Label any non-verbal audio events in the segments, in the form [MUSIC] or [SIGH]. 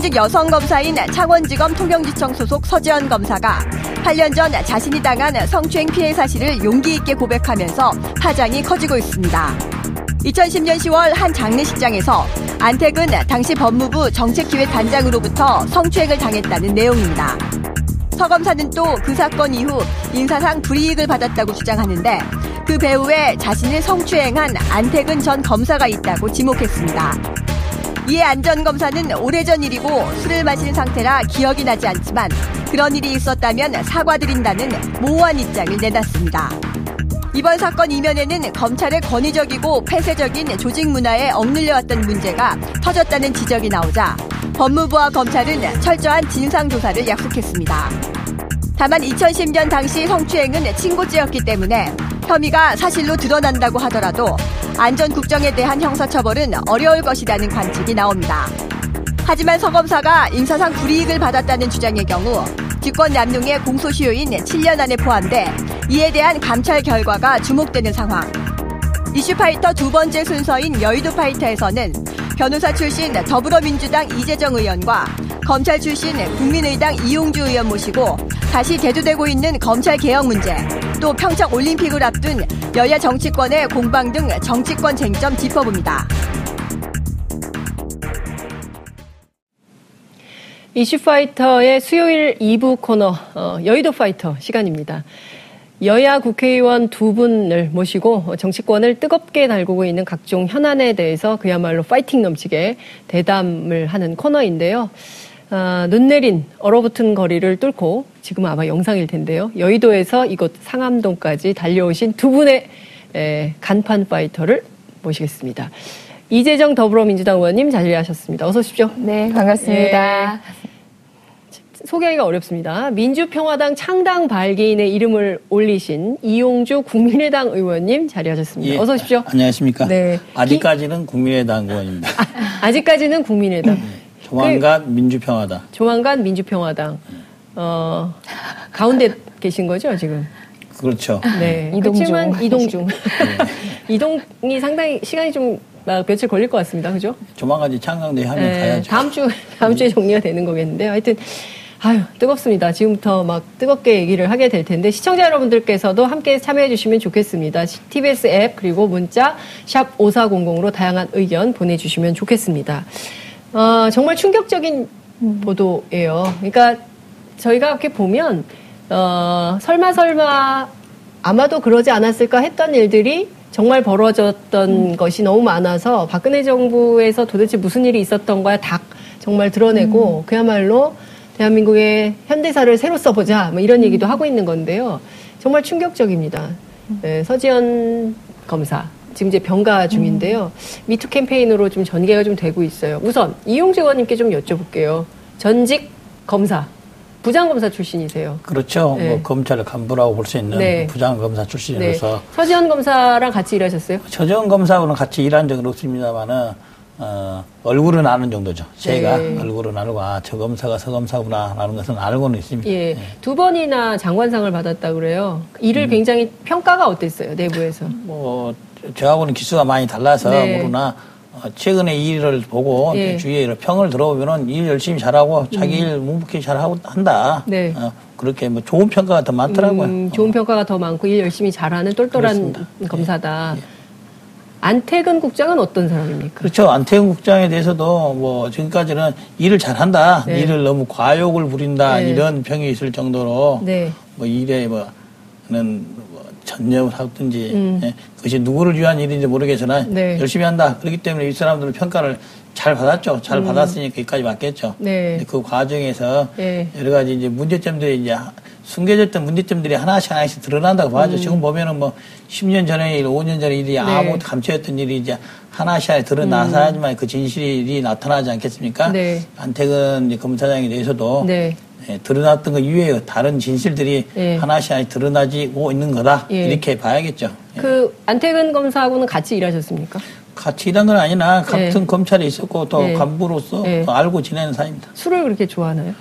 현직 여성 검사인 창원지검 통영지청 소속 서지현 검사가 8년 전 자신이 당한 성추행 피해 사실을 용기 있게 고백하면서 파장이 커지고 있습니다. 2010년 10월 한 장례식장에서 안택은 당시 법무부 정책기획단장으로부터 성추행을 당했다는 내용입니다. 서 검사는 또 그 사건 이후 인사상 불이익을 받았다고 주장하는데 그 배후에 자신을 성추행한 안택은 전 검사가 있다고 지목했습니다. 이에 안전 검사는 오래전 일이고 술을 마신 상태라 기억이 나지 않지만 그런 일이 있었다면 사과드린다는 모호한 입장을 내놨습니다. 이번 사건 이면에는 검찰의 권위적이고 폐쇄적인 조직 문화에 억눌려왔던 문제가 터졌다는 지적이 나오자 법무부와 검찰은 철저한 진상조사를 약속했습니다. 다만 2010년 당시 성추행은 친고죄였기 때문에 혐의가 사실로 드러난다고 하더라도 안전국정에 대한 형사처벌은 어려울 것이라는 관측이 나옵니다. 하지만 서 검사가 인사상 불이익을 받았다는 주장의 경우 직권 남용의 공소시효인 7년 안에 포함돼 이에 대한 감찰 결과가 주목되는 상황. 이슈파이터 두 번째 순서인 여의도 파이터에서는 변호사 출신 더불어민주당 이재정 의원과 검찰 출신 국민의당 이용주 의원 모시고 다시 대두되고 있는 검찰 개혁 문제, 또 평창 올림픽을 앞둔 여야 정치권의 공방 등 정치권 쟁점 짚어봅니다. 이슈파이터의 수요일 2부 코너 어, 여의도 파이터 시간입니다. 여야 국회의원 두 분을 모시고 정치권을 뜨겁게 달구고 있는 각종 현안에 대해서 그야말로 파이팅 넘치게 대담을 하는 코너인데요. 아, 눈 내린 얼어붙은 거리를 뚫고 지금 아마 영상일 텐데요. 여의도에서 이곳 상암동까지 달려오신 두 분의 에, 간판 파이터를 모시겠습니다. 이재정 더불어민주당 의원님 자리하셨습니다. 어서 오십시오. 네, 반갑습니다. 네. 소개하기가 어렵습니다. 민주평화당 창당 발기인의 이름을 올리신 이용주 국민의당 의원님 자리하셨습니다. 예, 어서 오십시오. 안녕하십니까. 네. 아직까지는 국민의당 의원입니다. 아, 직까지는 국민의당. 네. 조만간 그, 민주평화당. 조만간 민주평화당. 어, 가운데 계신 거죠, 지금? 그렇죠. 네. 이동 중. 이동 중. 네. [LAUGHS] 이동이 상당히 시간이 좀 며칠 걸릴 것 같습니다. 그죠? 조만간 이제 창당대 하면 네, 가야죠. 다음 주, 다음 주에 정리가 되는 거겠는데요. 하여튼 아유, 뜨겁습니다. 지금부터 막 뜨겁게 얘기를 하게 될 텐데 시청자 여러분들께서도 함께 참여해 주시면 좋겠습니다. TBS 앱 그리고 문자 샵 5400으로 다양한 의견 보내주시면 좋겠습니다. 어, 정말 충격적인 음. 보도예요. 그러니까 저희가 이렇게 보면 어, 설마 설마 아마도 그러지 않았을까 했던 일들이 정말 벌어졌던 음. 것이 너무 많아서 박근혜 정부에서 도대체 무슨 일이 있었던 거야 다 정말 드러내고 음. 그야말로 대한민국의 현대사를 새로 써보자 뭐 이런 얘기도 하고 있는 건데요. 정말 충격적입니다. 네, 서지현 검사 지금 이제 병가 중인데요. 미투 캠페인으로 좀 전개가 좀 되고 있어요. 우선 이용재 의원님께 좀 여쭤볼게요. 전직 검사, 부장검사 출신이세요. 그렇죠. 네. 뭐 검찰 간부라고 볼 수 있는 네. 부장검사 출신으로서 네. 서지현 검사랑 같이 일하셨어요? 서지현 검사하고는 같이 일한 적은 없습니다만은 어, 얼굴은 아는 정도죠. 제가 네. 얼굴은 알고 아, 저 검사가 서 검사구나라는 것은 알고는 있습니다. 예. 네. 두 번이나 장관상을 받았다 그래요. 일을 음. 굉장히 평가가 어땠어요 내부에서? 뭐 저하고는 기수가 많이 달라서 네. 모르나 어, 최근에 이 일을 보고 네. 주위에 평을 들어보면은 일 열심히 잘하고 자기 음. 일 묵묵히 잘하고 한다. 네. 어, 그렇게 뭐 좋은 평가가 더 많더라고요. 음, 좋은 평가가 더 많고 일 열심히 잘하는 똘똘한 그렇습니다. 검사다. 예. 예. 안태근 국장은 어떤 사람입니까? 그렇죠. 안태근 국장에 대해서도 뭐 지금까지는 일을 잘한다, 네. 일을 너무 과욕을 부린다 네. 이런 평이 있을 정도로 네. 뭐 일에 뭐는 뭐 전념을 하든지 음. 예. 그것이 누구를 위한 일인지 모르겠으나 네. 열심히 한다. 그렇기 때문에 이 사람들은 평가를 잘 받았죠. 잘 음. 받았으니까 여기까지 맞겠죠. 네. 그 과정에서 네. 여러 가지 이제 문제점들이 이제 숨겨졌던 문제점들이 하나씩 하나씩 드러난다고 봐야죠. 음. 지금 보면은 뭐 10년 전의 일, 5년 전의 일이 네. 아무것도 감춰졌던 일이 이제 하나씩 하나씩 드러나서야지만 음. 그 진실이 나타나지 않겠습니까? 네. 안태근 검사장에 대해서도 네. 네, 드러났던 것 이외에 다른 진실들이 네. 하나씩 하나씩 드러나지고 있는 거다. 예. 이렇게 봐야겠죠. 예. 그 안태근 검사하고는 같이 일하셨습니까? 같이 일한 건 아니나 같은 네. 검찰에 있었고 또 네. 간부로서 네. 알고 지내는 사이입니다. 술을 그렇게 좋아하나요?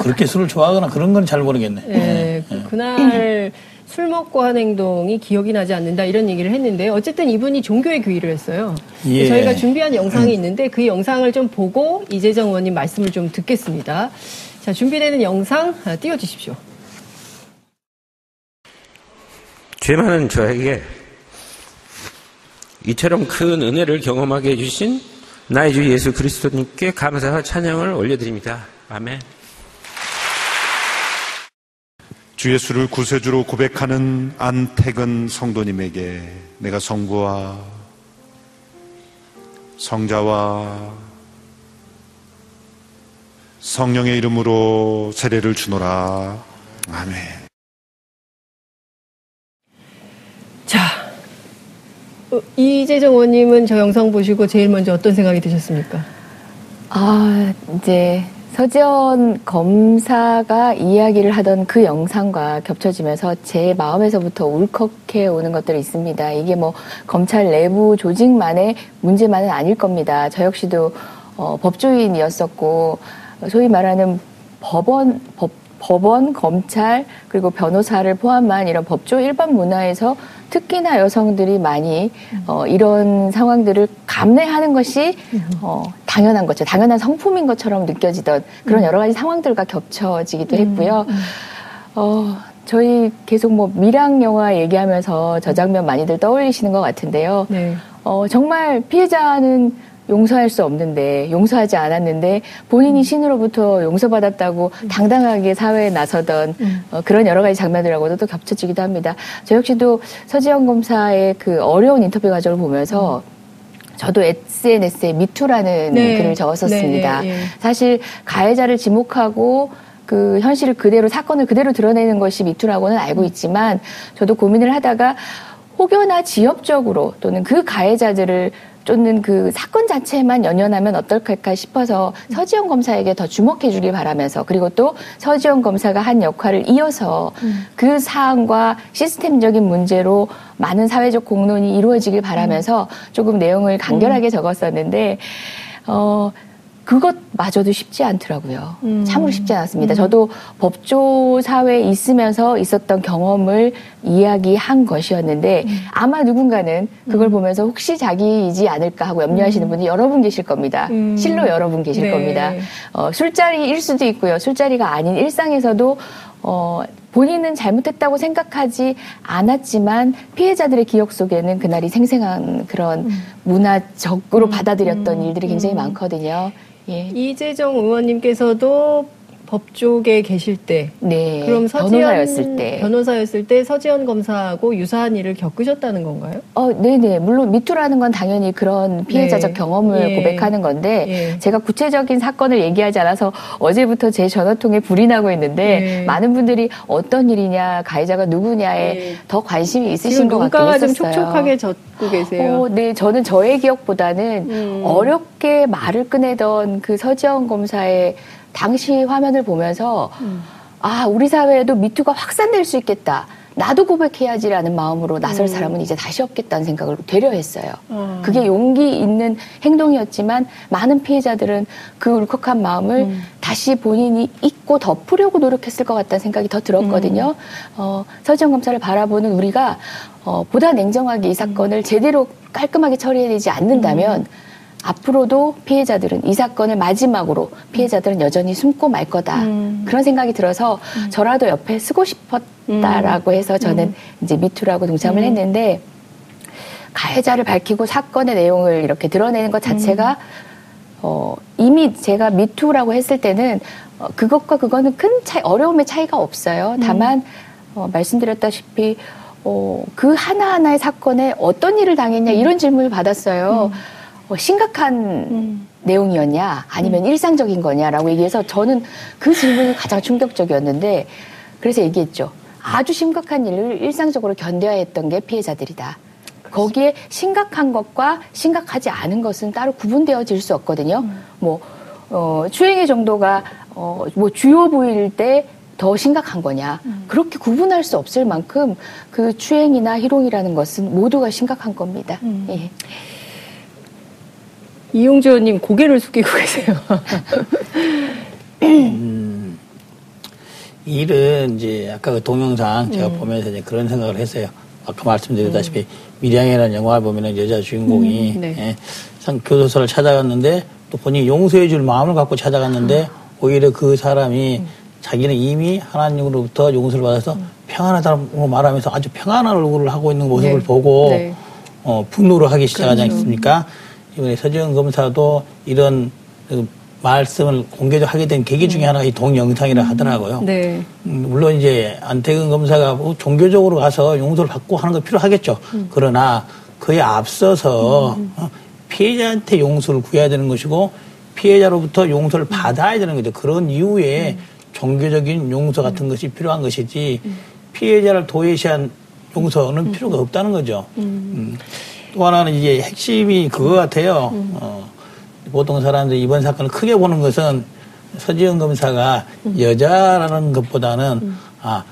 그렇게 술을 좋아하거나 그런 건 잘 모르겠네. 네, 네. 그날 술 먹고 한 행동이 기억이 나지 않는다 이런 얘기를 했는데 어쨌든 이분이 종교에 귀의를 했어요. 예. 저희가 준비한 영상이 있는데 그 영상을 좀 보고 이재정 의원님 말씀을 좀 듣겠습니다. 자 준비되는 영상 아, 띄워주십시오. 죄 많은 저에게 이처럼 큰 은혜를 경험하게 해주신 나의 주 예수 그리스도님께 감사와 찬양을 올려드립니다. 아멘. 주 예수를 구세주로 고백하는 안택은 성도님에게 내가 성부와 성자와 성령의 이름으로 세례를 주노라. 아멘. 자, 어, 이재정 의원님은 저 영상 보시고 제일 먼저 어떤 생각이 드셨습니까? 아, 이제 서지원 검사가 이야기를 하던 그 영상과 겹쳐지면서 제 마음에서부터 울컥해 오는 것들이 있습니다. 이게 뭐 검찰 내부 조직만의 문제만은 아닐 겁니다. 저 역시도 어, 법조인이었었고 소위 말하는 법원 법 법원, 검찰, 그리고 변호사를 포함한 이런 법조 일반 문화에서 특히나 여성들이 많이 어, 이런 상황들을 감내하는 것이 어, 당연한 거죠. 당연한 성품인 것처럼 느껴지던 그런 여러 가지 상황들과 겹쳐지기도 했고요. 어, 저희 계속 뭐 미랑 영화 얘기하면서 저 장면 많이들 떠올리시는 것 같은데요. 네. 어, 정말 피해자는 용서할 수 없는데 용서하지 않았는데 본인이 음. 신으로부터 용서받았다고 음. 당당하게 사회에 나서던 음. 어, 그런 여러 가지 장면들하고도 또 겹쳐지기도 합니다. 저 역시도 서지영 검사의 그 어려운 인터뷰 과정을 보면서 저도 SNS에 미투라는 네. 글을 적었었습니다. 네, 네, 네. 사실 가해자를 지목하고 그 현실을 그대로 사건을 그대로 드러내는 것이 미투라고는 알고 있지만 저도 고민을 하다가 혹여나 지역적으로 또는 그 가해자들을 쫓는 그 사건 자체만 연연하면 어떨까 싶어서 서지영 검사에게 더 주목해 주길 바라면서 그리고 또 서지영 검사가 한 역할을 이어서 음. 그 사안과 시스템적인 문제로 많은 사회적 공론이 이루어지길 바라면서 조금 내용을 간결하게 음. 적었었는데 어 그것마저도 쉽지 않더라고요. 음. 참으로 쉽지 않았습니다. 음. 저도 법조 사회에 있으면서 있었던 경험을 이야기한 것이었는데 음. 아마 누군가는 그걸 음. 보면서 혹시 자기이지 않을까 하고 염려하시는 음. 분이 여러 분 계실 겁니다. 음. 실로 여러 분 계실 네. 겁니다. 어, 술자리일 수도 있고요. 술자리가 아닌 일상에서도 어, 본인은 잘못했다고 생각하지 않았지만 피해자들의 기억 속에는 그날이 생생한 그런 음. 문화적으로 음. 받아들였던 음. 일들이 굉장히 많거든요. 예. 이재정 의원님께서도 법조계 계실 때, 네, 그럼 서지현 변호사였을 때, 변호사였을 때 서지현 검사하고 유사한 일을 겪으셨다는 건가요? 어, 네네. 물론 미투라는 건 당연히 그런 피해자적 네. 경험을 예. 고백하는 건데 예. 제가 구체적인 사건을 얘기하지 않아서 어제부터 제 전화통에 불이 나고 있는데 예. 많은 분들이 어떤 일이냐, 가해자가 누구냐에 예. 더 관심이 있으신 것 같긴 했었어요. 좀 촉촉하게 젖고 계세요. 어, 네, 저는 저의 기억보다는 음. 어렵 게 말을 꺼내던 그 서지현 검사의 당시 화면을 보면서 음. 아 우리 사회에도 미투가 확산될 수 있겠다. 나도 고백해야지라는 마음으로 나설 음. 사람은 이제 다시 없겠다는 생각을 되려 했어요. 음. 그게 용기 있는 행동이었지만 많은 피해자들은 그 울컥한 마음을 음. 다시 본인이 잊고 덮으려고 노력했을 것 같다는 생각이 더 들었거든요. 음. 어, 서지영 검사를 바라보는 우리가 어, 보다 냉정하게 이 사건을 음. 제대로 깔끔하게 처리해내지 않는다면 음. 앞으로도 피해자들은 이 사건을 마지막으로 피해자들은 여전히 숨고 말 거다. 음. 그런 생각이 들어서 음. 저라도 옆에 쓰고 싶었다라고 음. 해서 저는 음. 이제 미투라고 동참을 음. 했는데 가해자를 밝히고 사건의 내용을 이렇게 드러내는 것 자체가 어, 이미 제가 미투라고 했을 때는 어, 그것과 그거는 큰 차이, 어려움의 차이가 없어요. 다만 어, 말씀드렸다시피 어, 그 하나하나의 사건에 어떤 일을 당했냐 이런 질문을 받았어요. 뭐 심각한 음. 내용이었냐 아니면 음. 일상적인 거냐라고 얘기해서 저는 그 질문이 가장 충격적이었는데 그래서 얘기했죠. 아주 심각한 일을 일상적으로 견뎌야 했던 게 피해자들이다. 거기에 심각한 것과 심각하지 않은 것은 따로 구분되어질 수 없거든요. 음. 뭐 어, 추행의 정도가 어, 뭐 주요 부위일 때 더 심각한 거냐. 음. 그렇게 구분할 수 없을 만큼 그 추행이나 희롱이라는 것은 모두가 심각한 겁니다. 음. 예. 이용주 의원님 고개를 숙이고 계세요. 음, 일은 이제 아까 그 동영상 제가 음. 보면서 이제 그런 생각을 했어요. 아까 말씀드렸다시피 음. 미량이라는 영화를 보면은 여자 주인공이 음, 네. 예, 교도소를 찾아갔는데 또 본인이 용서해 줄 마음을 갖고 찾아갔는데 아. 오히려 그 사람이 음. 자기는 이미 하나님으로부터 용서를 받아서 음. 평안하다고 말하면서 아주 평안한 얼굴을 하고 있는 모습을 네. 보고 네. 어, 분노를 하기 시작하지 그렇죠. 않습니까? 이번에 서지영 검사도 이런 그 말씀을 공개적으로 하게 된 계기 중에 음. 하나가 이 동영상이라 하더라고요. 네. 음, 물론 이제 안태근 검사가 뭐 종교적으로 가서 용서를 받고 하는 거 필요하겠죠. 음. 그러나 그에 앞서서 음. 어, 피해자한테 용서를 구해야 되는 것이고 피해자로부터 용서를 음. 받아야 되는 거죠. 그런 이후에 음. 종교적인 용서 같은 것이 필요한 것이지 피해자를 도외시한 용서는 필요가 없다는 거죠. 또 하나는 이제 핵심이 그거 같아요. 어, 보통 사람들이 이번 사건을 크게 보는 것은 서지영 검사가 음. 여자라는 것보다는 음. 아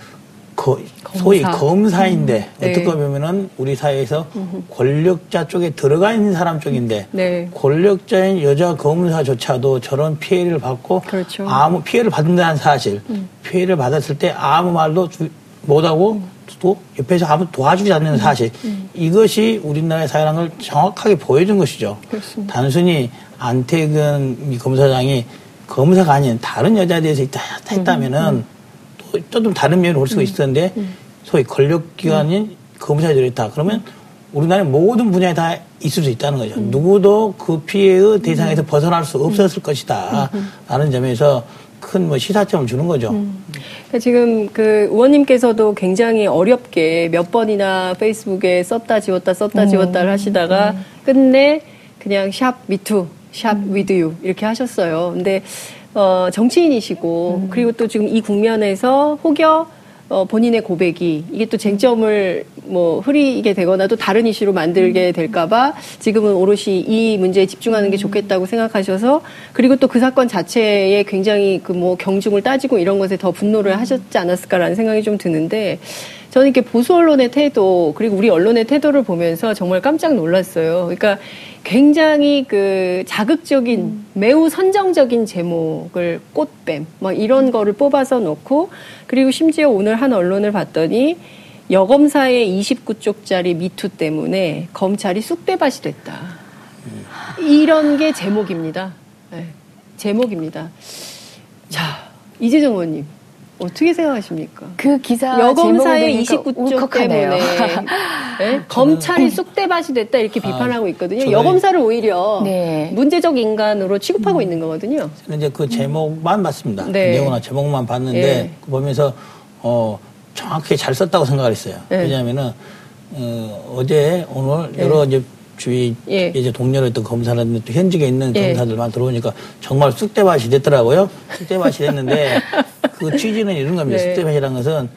거, 소위 검사인데 음. 어떻게 네. 보면은 우리 사회에서 음. 권력자 쪽에 들어가 있는 사람 쪽인데 네. 권력자인 여자 검사조차도 저런 피해를 받고 그렇죠. 아무 피해를 받는다는 사실 음. 피해를 받았을 때 아무 말도 주, 못하고 음. 또 옆에서 아무 도와주지 않는 음. 사실 이것이 우리나라의 걸 정확하게 보여준 것이죠. 그렇습니다. 단순히 안태근 검사장이 검사가 아닌 다른 여자에 대해서 있다, 했다면은 음, 음. 또좀 다른 면을 볼 수가 음, 있었는데 음. 소위 권력기관인 검사들이 있다. 그러면 우리나라의 모든 분야에 다 있을 수 있다는 거죠. 누구도 그 피해의 대상에서 벗어날 수 없었을 것이다. 라는 점에서 큰 뭐 시사점을 주는 거죠. 음. 그러니까 지금 그 의원님께서도 굉장히 어렵게 몇 번이나 페이스북에 썼다 지웠다 썼다 음. 지웠다를 하시다가 끝내 그냥 샵 me too 샵 with you 이렇게 하셨어요. 근데 어, 정치인이시고 음. 그리고 또 지금 이 국면에서 혹여 어, 본인의 고백이 이게 또 쟁점을 뭐 흐리게 되거나 또 다른 이슈로 만들게 음. 될까봐 지금은 오롯이 이 문제에 집중하는 게 음. 좋겠다고 생각하셔서 그리고 또 그 사건 자체에 굉장히 그 뭐 경중을 따지고 이런 것에 더 분노를 음. 하셨지 않았을까라는 생각이 좀 드는데 저는 이렇게 보수 언론의 태도 그리고 우리 언론의 태도를 보면서 정말 깜짝 놀랐어요. 그러니까 굉장히 그 자극적인 음. 매우 선정적인 제목을 꽃뱀 뭐 이런 거를 뽑아서 놓고 그리고 심지어 오늘 한 언론을 봤더니 여검사의 29쪽짜리 미투 때문에 검찰이 쑥대밭이 됐다. 이런 게 제목입니다. 네, 제목입니다. 자, 이재정 의원님. 어떻게 생각하십니까? 그 기사 여검사의 29쪽 때문에 네? [LAUGHS] 검찰이 쑥대밭이 됐다 이렇게 비판하고 아, 있거든요. 여검사를 오히려 네. 문제적 인간으로 취급하고 음. 있는 거거든요. 저는 이제 그 제목만 봤습니다. 네. 그 내용이나 제목만 봤는데 네. 보면서 어, 정확히 잘 썼다고 생각을 했어요. 네. 왜냐하면은 어, 어제 오늘 네. 여러 이제 주위 예. 이제 동료였던 검사는 또 현직에 있는 예. 검사들만 들어오니까 정말 쑥대밭이 됐더라고요. 쑥대밭이 됐는데 [LAUGHS] 그 취지는 이런 겁니다. [LAUGHS] 네. 쑥대밭이라는 것은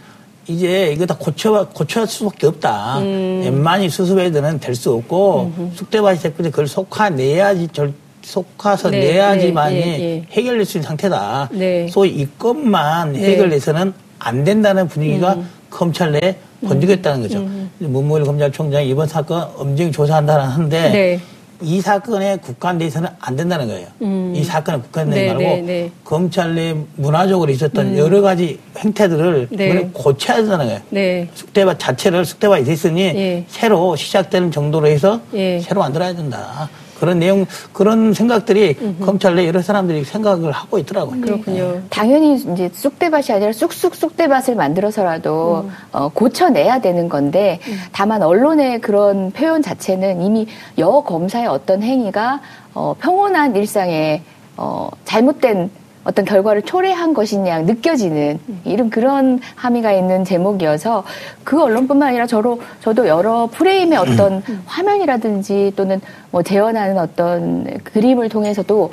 이제 이거 다 고쳐, 고쳐야 수밖에 없다. 음. 웬만히 수습해도는 될 수 없고 음흠. 쑥대밭이 됐고 그걸 속아내야지 절, 속아서 네, 내야지만이 네, 네, 해결될 수 있는 상태다. 네. 소위 이것만 네. 해결해서는 안 된다는 분위기가 음. 검찰 내에 번지겠다는 거죠. 음. 문무일 검찰총장이 이번 사건 엄정히 조사한다는 하는데 네. 이 사건에 국한돼서는 안 된다는 거예요. 음. 이 사건에 국한되는 네, 말고 네, 네. 검찰 내 문화적으로 있었던 음. 여러 가지 행태들을 네. 고쳐야 된다는 거예요. 네. 숙대밭 자체를 숙대밭이 됐으니 예. 새로 시작되는 정도로 해서 예. 새로 만들어야 된다. 그런 내용 그런 생각들이 음흠. 검찰 내 여러 사람들이 생각을 하고 있더라고요. 음, 그렇군요. 네. 당연히 이제 쑥대밭이 아니라 쑥쑥 쑥대밭을 만들어서라도 음. 어, 고쳐내야 되는 건데 음. 다만 언론의 그런 표현 자체는 이미 여 검사의 어떤 행위가 어, 평온한 일상에 어, 잘못된 어떤 결과를 초래한 것이냐 느껴지는 이런 그런 함의가 있는 제목이어서 그 언론뿐만 아니라 저로 저도 여러 프레임의 어떤 화면이라든지 또는 뭐 재현하는 어떤 그림을 통해서도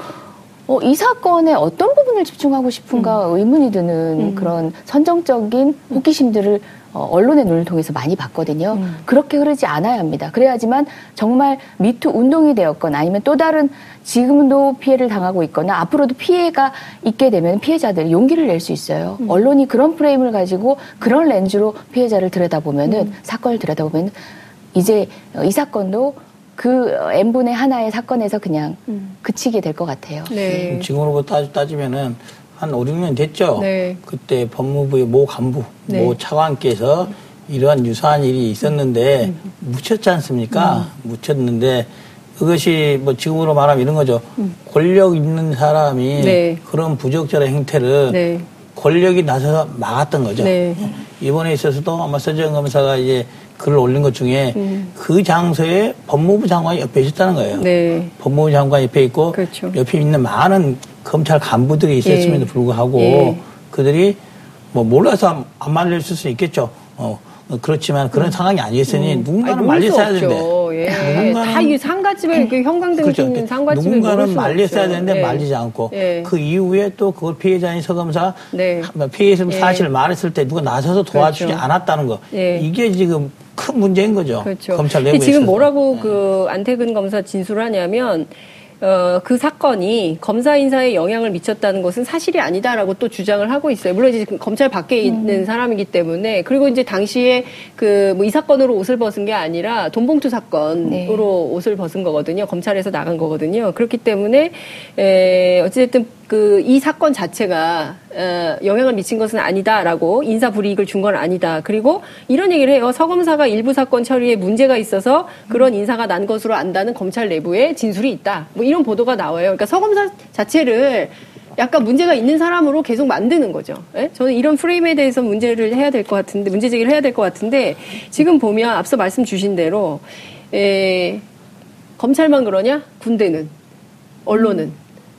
어, 이 사건에 어떤 부분을 집중하고 싶은가 음. 의문이 드는 음. 그런 선정적인 호기심들을 어, 언론의 눈을 통해서 많이 봤거든요. 음. 그렇게 흐르지 않아야 합니다. 그래야지만 정말 미투 운동이 되었거나 아니면 또 다른 지금도 피해를 당하고 있거나 앞으로도 피해가 있게 되면 피해자들이 용기를 낼 수 있어요. 음. 언론이 그런 프레임을 가지고 그런 렌즈로 피해자를 들여다보면은 음. 사건을 들여다보면 이제 이 사건도 그 n분의 하나의 사건에서 그냥 음. 그치게 될 것 같아요. 네. 지금으로 따지면은 한 5, 6년 됐죠. 네. 그때 법무부의 모 간부, 네. 모 차관께서 이러한 유사한 일이 있었는데 음. 묻혔지 않습니까? 음. 묻혔는데 그것이 뭐 지금으로 말하면 이런 거죠. 음. 권력 있는 사람이 네. 그런 부적절한 행태를 네. 권력이 나서서 막았던 거죠. 네. 이번에 있어서도 아마 서지현 검사가 이제 글을 올린 것 중에 음. 그 장소에 법무부 장관이 옆에 있었다는 거예요. 네. 법무부 장관 옆에 있고 그렇죠. 옆에 있는 많은 검찰 간부들이 있었음에도 예. 불구하고 예. 그들이 뭐 몰라서 안 말렸을 수 있겠죠. 어, 그렇지만 그런 음. 상황이 아니었으니 음. 누군가는 말렸어야 되는데. 예. 다이 상가집에 그 형광등 그렇죠. 있는 상가집에 누군가는 말렸어야 되는데 예. 말리지 않고 예. 그 이후에 또 그걸 피해자인 서검사 네. 피해 예. 사실을 말했을 때 누가 나서서 도와주지 그렇죠. 않았다는 거 예. 이게 지금 큰 문제인 거죠. 그렇죠. 검찰 내부에 지금 뭐라고 네. 그 안태근 검사 진술을 하냐면 어, 그 사건이 검사 인사에 영향을 미쳤다는 것은 사실이 아니다라고 또 주장을 하고 있어요. 물론 이제 검찰 밖에 있는 음. 사람이기 때문에 그리고 이제 당시에 그 뭐 이 사건으로 옷을 벗은 게 아니라 돈봉투 사건으로 네. 옷을 벗은 거거든요. 검찰에서 나간 거거든요. 그렇기 때문에 에, 어찌됐든 그 이 사건 자체가 어, 영향을 미친 것은 아니다라고 인사 불이익을 준 건 아니다. 그리고 이런 얘기를 해요. 서검사가 일부 사건 처리에 문제가 있어서 그런 인사가 난 것으로 안다는 검찰 내부에 진술이 있다. 뭐 이런 보도가 나와요. 그러니까 서검사 자체를 약간 문제가 있는 사람으로 계속 만드는 거죠. 예? 저는 이런 프레임에 대해서 문제를 해야 될 것 같은데 문제 제기를 해야 될 것 같은데 지금 보면 앞서 말씀 주신 대로 에, 검찰만 그러냐? 군대는 언론은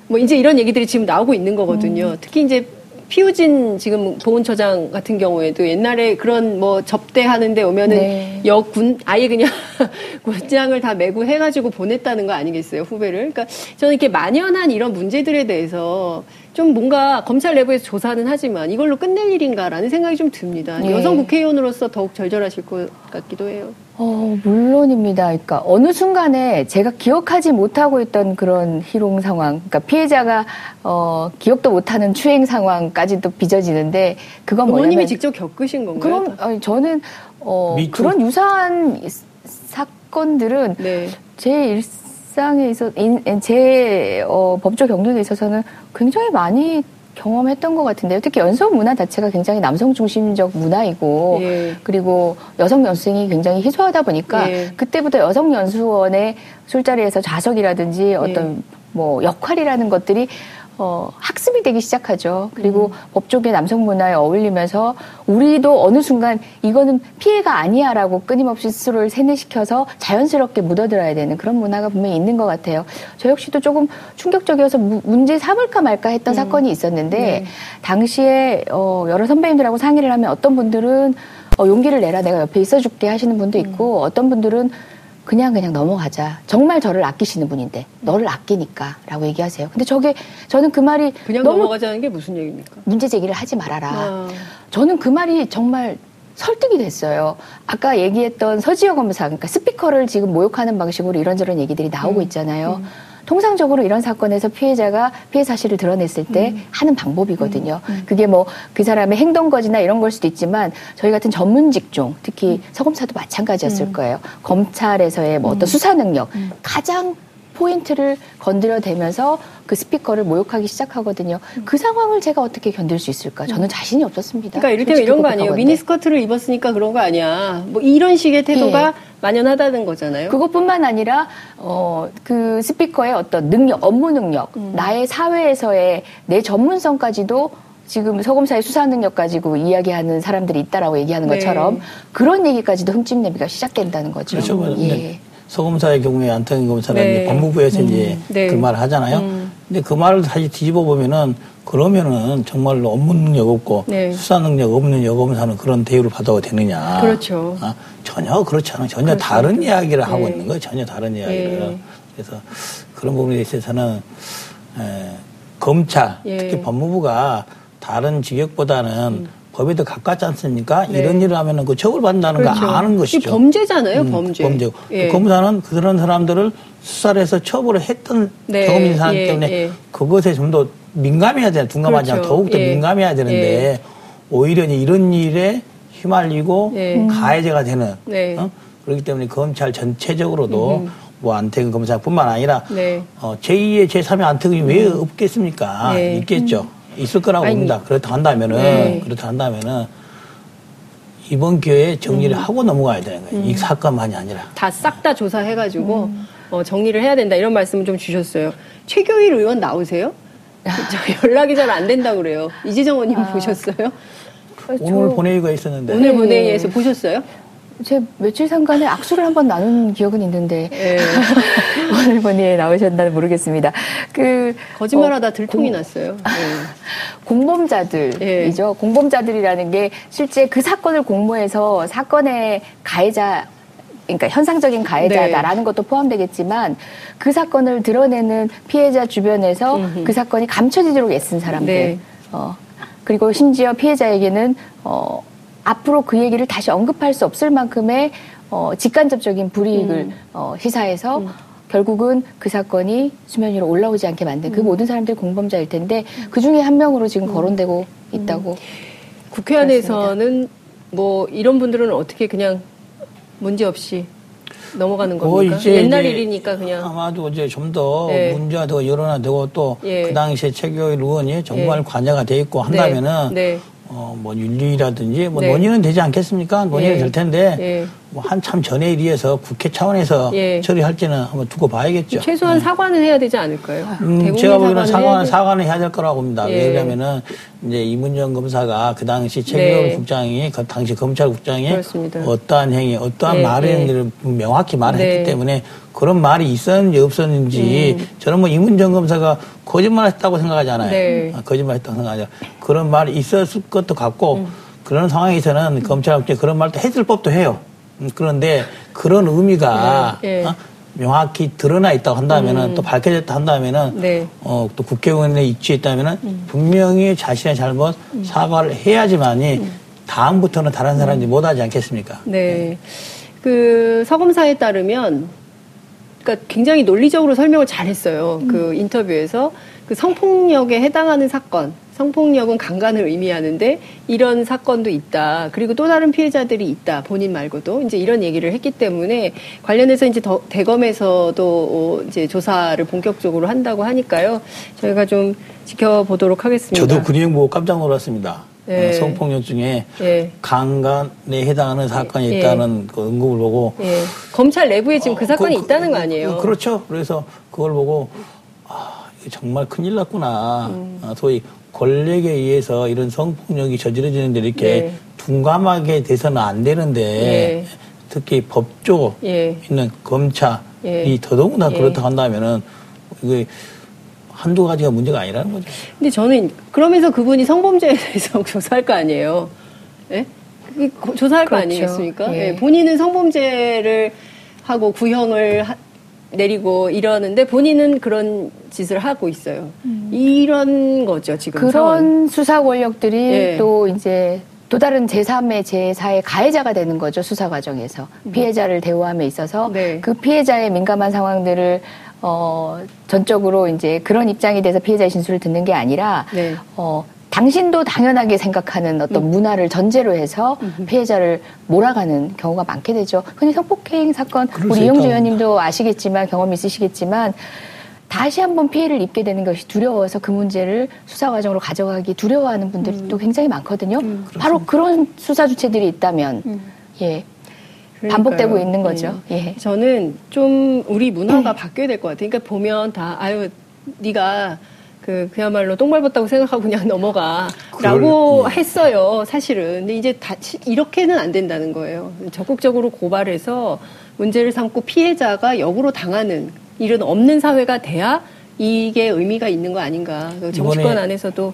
뭐 이제 이런 얘기들이 지금 나오고 있는 거거든요. 음. 특히 이제 피우진 지금 보훈처장 같은 경우에도 옛날에 그런 뭐 접대하는데 오면은 네. 여군 아예 그냥 [LAUGHS] 군장을 다 메고 해가지고 보냈다는 거 아니겠어요 후배를? 그러니까 저는 이렇게 만연한 이런 문제들에 대해서 좀 뭔가 검찰 내부에서 조사는 하지만 이걸로 끝낼 일인가라는 생각이 좀 듭니다. 네. 여성 국회의원으로서 더욱 절절하실 것 같기도 해요. 어, 물론입니다. 그러니까 어느 순간에 제가 기억하지 못하고 있던 그런 희롱 상황, 그러니까 피해자가 어, 기억도 못하는 추행 상황까지도 빚어지는데 그건 뭐냐면 어머님이 직접 겪으신 건가요? 그럼 아니, 저는 어, 그런 유사한 사건들은 네. 제 일상에 있어 제 어, 법조 경력에 있어서는 굉장히 많이 경험했던 것 같은데요. 특히 연수 문화 자체가 굉장히 남성 중심적 문화이고 예. 그리고 여성 연수생이 굉장히 희소하다 보니까 예. 그때부터 여성 연수원의 술자리에서 좌석이라든지 어떤 예. 뭐 역할이라는 것들이 어, 학습이 되기 시작하죠. 그리고 음. 법조계 남성 문화에 어울리면서 우리도 어느 순간 이거는 피해가 아니야라고 끊임없이 스스로를 세뇌시켜서 자연스럽게 묻어들어야 되는 그런 문화가 분명히 있는 것 같아요. 저 역시도 조금 충격적이어서 무, 문제 삼을까 말까 했던 음. 사건이 있었는데 네. 당시에 어, 여러 선배님들하고 상의를 하면 어떤 분들은 어, 용기를 내라 내가 옆에 있어줄게 하시는 분도 있고 음. 어떤 분들은 그냥 그냥 넘어가자. 정말 저를 아끼시는 분인데 너를 아끼니까라고 얘기하세요. 근데 저게 저는 그 말이 그냥 넘어가자는 게 무슨 얘기입니까? 문제 제기를 하지 말아라. 아. 저는 그 말이 정말 설득이 됐어요. 아까 얘기했던 서지혁 검사, 그러니까 스피커를 지금 모욕하는 방식으로 이런저런 얘기들이 나오고 음. 있잖아요. 음. 통상적으로 이런 사건에서 피해자가 피해 사실을 드러냈을 때 음. 하는 방법이거든요. 음. 음. 그게 뭐 그 사람의 행동 거지나 이런 걸 수도 있지만 저희 같은 전문 직종, 특히 음. 서검사도 마찬가지였을 음. 거예요. 검찰에서의 뭐 어떤 수사 능력 가장 포인트를 건드려대면서 그 스피커를 모욕하기 시작하거든요. 그 상황을 제가 어떻게 견딜 수 있을까? 저는 자신이 없었습니다. 그러니까 이를테면 이런 거 아니에요. 미니스커트를 입었으니까 그런 거 아니야. 뭐 이런 식의 태도가 예. 만연하다는 거잖아요. 그것뿐만 아니라 어, 그 스피커의 어떤 능력, 업무 능력, 음. 나의 사회에서의 내 전문성까지도 지금 서검사의 수사 능력 가지고 이야기하는 사람들이 있다라고 얘기하는 네. 것처럼 그런 얘기까지도 흠집내기가 시작된다는 거죠. 그렇죠. 예. 서검사의 경우에 안태근 검사는 네. 법무부에서 음. 이제 네. 그 말을 하잖아요. 음. 근데 그 말을 다시 뒤집어 보면은 그러면은 정말로 업무 능력 없고 네. 수사 능력 없는 여검사는 그런 대우를 받아도 되느냐. 그렇죠. 아, 전혀 그렇지 않아. 전혀 그렇죠. 다른 이야기를 하고 네. 있는 거예요. 전혀 다른 이야기를. 네. 그래서 그런 부분에 있어서는 에, 검찰, 예. 특히 법무부가 다른 직역보다는 음. 법에 더 가깝지 않습니까? 네. 이런 일을 하면은 그 처벌받는다는 그렇죠. 거 아는 것이죠. 범죄잖아요, 음, 범죄. 범죄. 예. 검사는 그런 사람들을 수사를 해서 처벌을 했던 네. 경험이 사람 예. 때문에 예. 그것에 좀 더 민감해야 되는 둔감하지 않고 그렇죠. 더욱더 예. 민감해야 되는데 예. 오히려 이런 일에 휘말리고 예. 가해자가 되는 네. 어? 그렇기 때문에 검찰 전체적으로도 음. 뭐 안태근 검사뿐만 아니라 네. 어, 제2의 제3의 안태근이 음. 왜 없겠습니까? 네. 있겠죠. 있을 거라고 아니, 봅니다. 그렇다 한다면은 네. 그렇다 한다면은 이번 기회에 정리를 음. 하고 넘어가야 되는 거예요. 음. 이 사건만이 아니라 다 싹다 조사해가지고 음. 어, 정리를 해야 된다 이런 말씀을 좀 주셨어요. 최교일 의원 나오세요? [LAUGHS] 저 연락이 잘 안 된다 그래요. 이재정 의원님 아. 보셨어요? 오늘 본회의가 있었는데 오늘 본회의에서 네. 보셨어요? 제 며칠 상간에 악수를 한번 나눈 기억은 있는데 네. [LAUGHS] 오늘 본의에 나오셨나 모르겠습니다. 그 거짓말하다 어, 들통이 공, 났어요. 네. [LAUGHS] 공범자들이죠. 네. 공범자들이라는 게 실제 그 사건을 공모해서 사건의 가해자 그러니까 현상적인 가해자다라는 네. 것도 포함되겠지만 그 사건을 드러내는 피해자 주변에서 음흠. 그 사건이 감춰지도록 애쓴 사람들. 네. 어, 그리고 심지어 피해자에게는 어, 앞으로 그 얘기를 다시 언급할 수 없을 만큼의 어, 직간접적인 불이익을 음. 어, 시사해서 음. 결국은 그 사건이 수면 위로 올라오지 않게 만든 그 음. 모든 사람들이 공범자일 텐데 그 중에 한 명으로 지금 음. 거론되고 있다고. 음. 국회 안에서는 뭐 이런 분들은 어떻게 그냥 문제 없이 넘어가는 뭐 겁니까? 이제 옛날 이제 일이니까 그냥 아마도 이제 좀더 네. 문제가 더 여론화되고 또그 예. 당시에 최교일 의원이 정말 예. 관여가 돼 있고 한다면은 네. 네. 어, 뭐 윤리라든지 뭐 네. 논의는 되지 않겠습니까? 논의는 예. 될 텐데 예. 뭐 한참 전에 일이어서 국회 차원에서 예. 처리할지는 한번 두고 봐야겠죠. 최소한 네. 사과는 해야 되지 않을까요? 음, 제가 보기에는 사과는 사과는 해야 될 거라고 봅니다. 예. 왜냐면은 이제 이문정 검사가 그 당시 최경호 네. 국장이 그 당시 검찰국장이 그렇습니다. 어떠한 행위, 어떠한 네. 말을 했는지를 명확히 말을 했기 네. 때문에 그런 말이 있었는지 없었는지 음. 저는 뭐 이문정 검사가 거짓말했다고 생각하지 않아요. 네. 아, 거짓말했다고 생각하지 않아요. 그런 말이 있었을 것도 같고 음. 그런 상황에서는 음. 검찰한테 그런 말도 했을 법도 해요. 음, 그런데 그런 의미가 네. 네. 어? 명확히 드러나 있다고 한다면은 음. 또 밝혀졌다 한다면은 네. 어, 또 국회의원에 입지했다면은 음. 분명히 자신의 잘못 음. 사과를 해야지만이 다음부터는 다른 사람들이 못하지 않겠습니까? 네. 그 서검사에 따르면 그러니까 굉장히 논리적으로 설명을 잘했어요. 음. 그 인터뷰에서 그 성폭력에 해당하는 사건, 성폭력은 강간을 의미하는데 이런 사건도 있다. 그리고 또 다른 피해자들이 있다. 본인 말고도 이제 이런 얘기를 했기 때문에 관련해서 이제 더 대검에서도 이제 조사를 본격적으로 한다고 하니까요. 저희가 좀 지켜보도록 하겠습니다. 저도 그 내용 보고 깜짝 놀랐습니다. 예. 성폭력 중에 예. 강간에 해당하는 사건이 예. 있다는 그 언급을 보고 예. 검찰 내부에 지금 그 사건이 그, 있다는 거 아니에요? 그, 그렇죠. 그래서 그걸 보고 아, 정말 큰일 났구나. 음. 아, 소위 권력에 의해서 이런 성폭력이 저지러지는데 이렇게 네. 둔감하게 돼서는 안 되는데 네. 특히 법조 예. 있는 검찰이 예. 더더군다나 예. 그렇다 한다면은 이게 한두 가지가 문제가 아니라는 거죠. 근데 저는 그러면서 그분이 성범죄에 대해서 [LAUGHS] 조사할 거 아니에요. 예? 조사할 그렇죠. 거 아니겠습니까? 예. 예. 본인은 성범죄를 하고 구형을 하, 내리고 이러는데 본인은 그런 짓을 하고 있어요. 음. 이런 거죠, 지금. 그런 상황. 수사 권력들이 예. 또 이제 또 다른 제3의 제4의 가해자가 되는 거죠, 수사 과정에서. 음. 피해자를 대우함에 있어서 네. 그 피해자의 민감한 상황들을 어, 전적으로 이제 그런 입장이 돼서 피해자의 진술을 듣는 게 아니라, 네. 어, 당신도 당연하게 생각하는 어떤 음. 문화를 전제로 해서 음. 피해자를 몰아가는 경우가 많게 되죠. 흔히 성폭행 사건, 우리 이용주 의원님도 아시겠지만, 경험 있으시겠지만, 다시 한번 피해를 입게 되는 것이 두려워서 그 문제를 수사 과정으로 가져가기 두려워하는 분들이 음. 또 굉장히 많거든요. 음, 바로 그런 수사 주체들이 있다면, 음. 예. 그러니까요. 반복되고 있는 거죠. 네. 예. 저는 좀 우리 문화가 바뀌어야 될 것 같아요. 그러니까 보면 다 아유 네가 그 그야말로 똥 밟았다고 생각하고 그냥 [LAUGHS] 넘어가라고 예. 했어요. 사실은. 근데 이제 다 이렇게는 안 된다는 거예요. 적극적으로 고발해서 문제를 삼고 피해자가 역으로 당하는 일은 없는 사회가 돼야 이게 의미가 있는 거 아닌가. 그 정치권 안에서도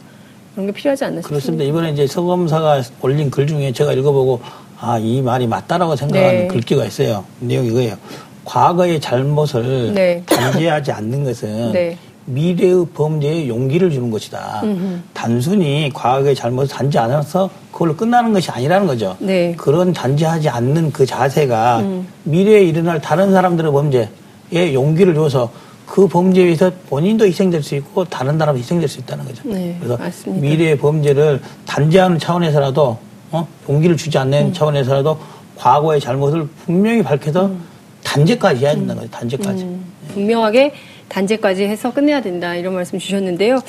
그런 게 필요하지 않나 싶습니다. 그렇습니다. 이번에 이제 서검사가 올린 글 중에 제가 읽어보고 아, 이 말이 맞다라고 생각하는 네. 글귀가 있어요. 내용이 이거예요. 과거의 잘못을 네. 단죄하지 않는 것은 네. 미래의 범죄에 용기를 주는 것이다. 음흠. 단순히 과거의 잘못을 단죄 않아서 그걸로 끝나는 것이 아니라는 거죠. 네. 그런 단죄하지 않는 그 자세가 음. 미래에 일어날 다른 사람들의 범죄 에 용기를 줘서 그 범죄에 의해서 본인도 희생될 수 있고 다른 사람도 희생될 수 있다는 거죠. 네, 그래서 맞습니다. 미래의 범죄를 단죄하는 차원에서라도 어? 용기를 주지 않는 음. 차원에서라도 과거의 잘못을 분명히 밝혀서 음. 단죄까지 해야 된다는 거죠. 단죄까지. 음. 분명하게 단죄까지 해서 끝내야 된다 이런 말씀 주셨는데요.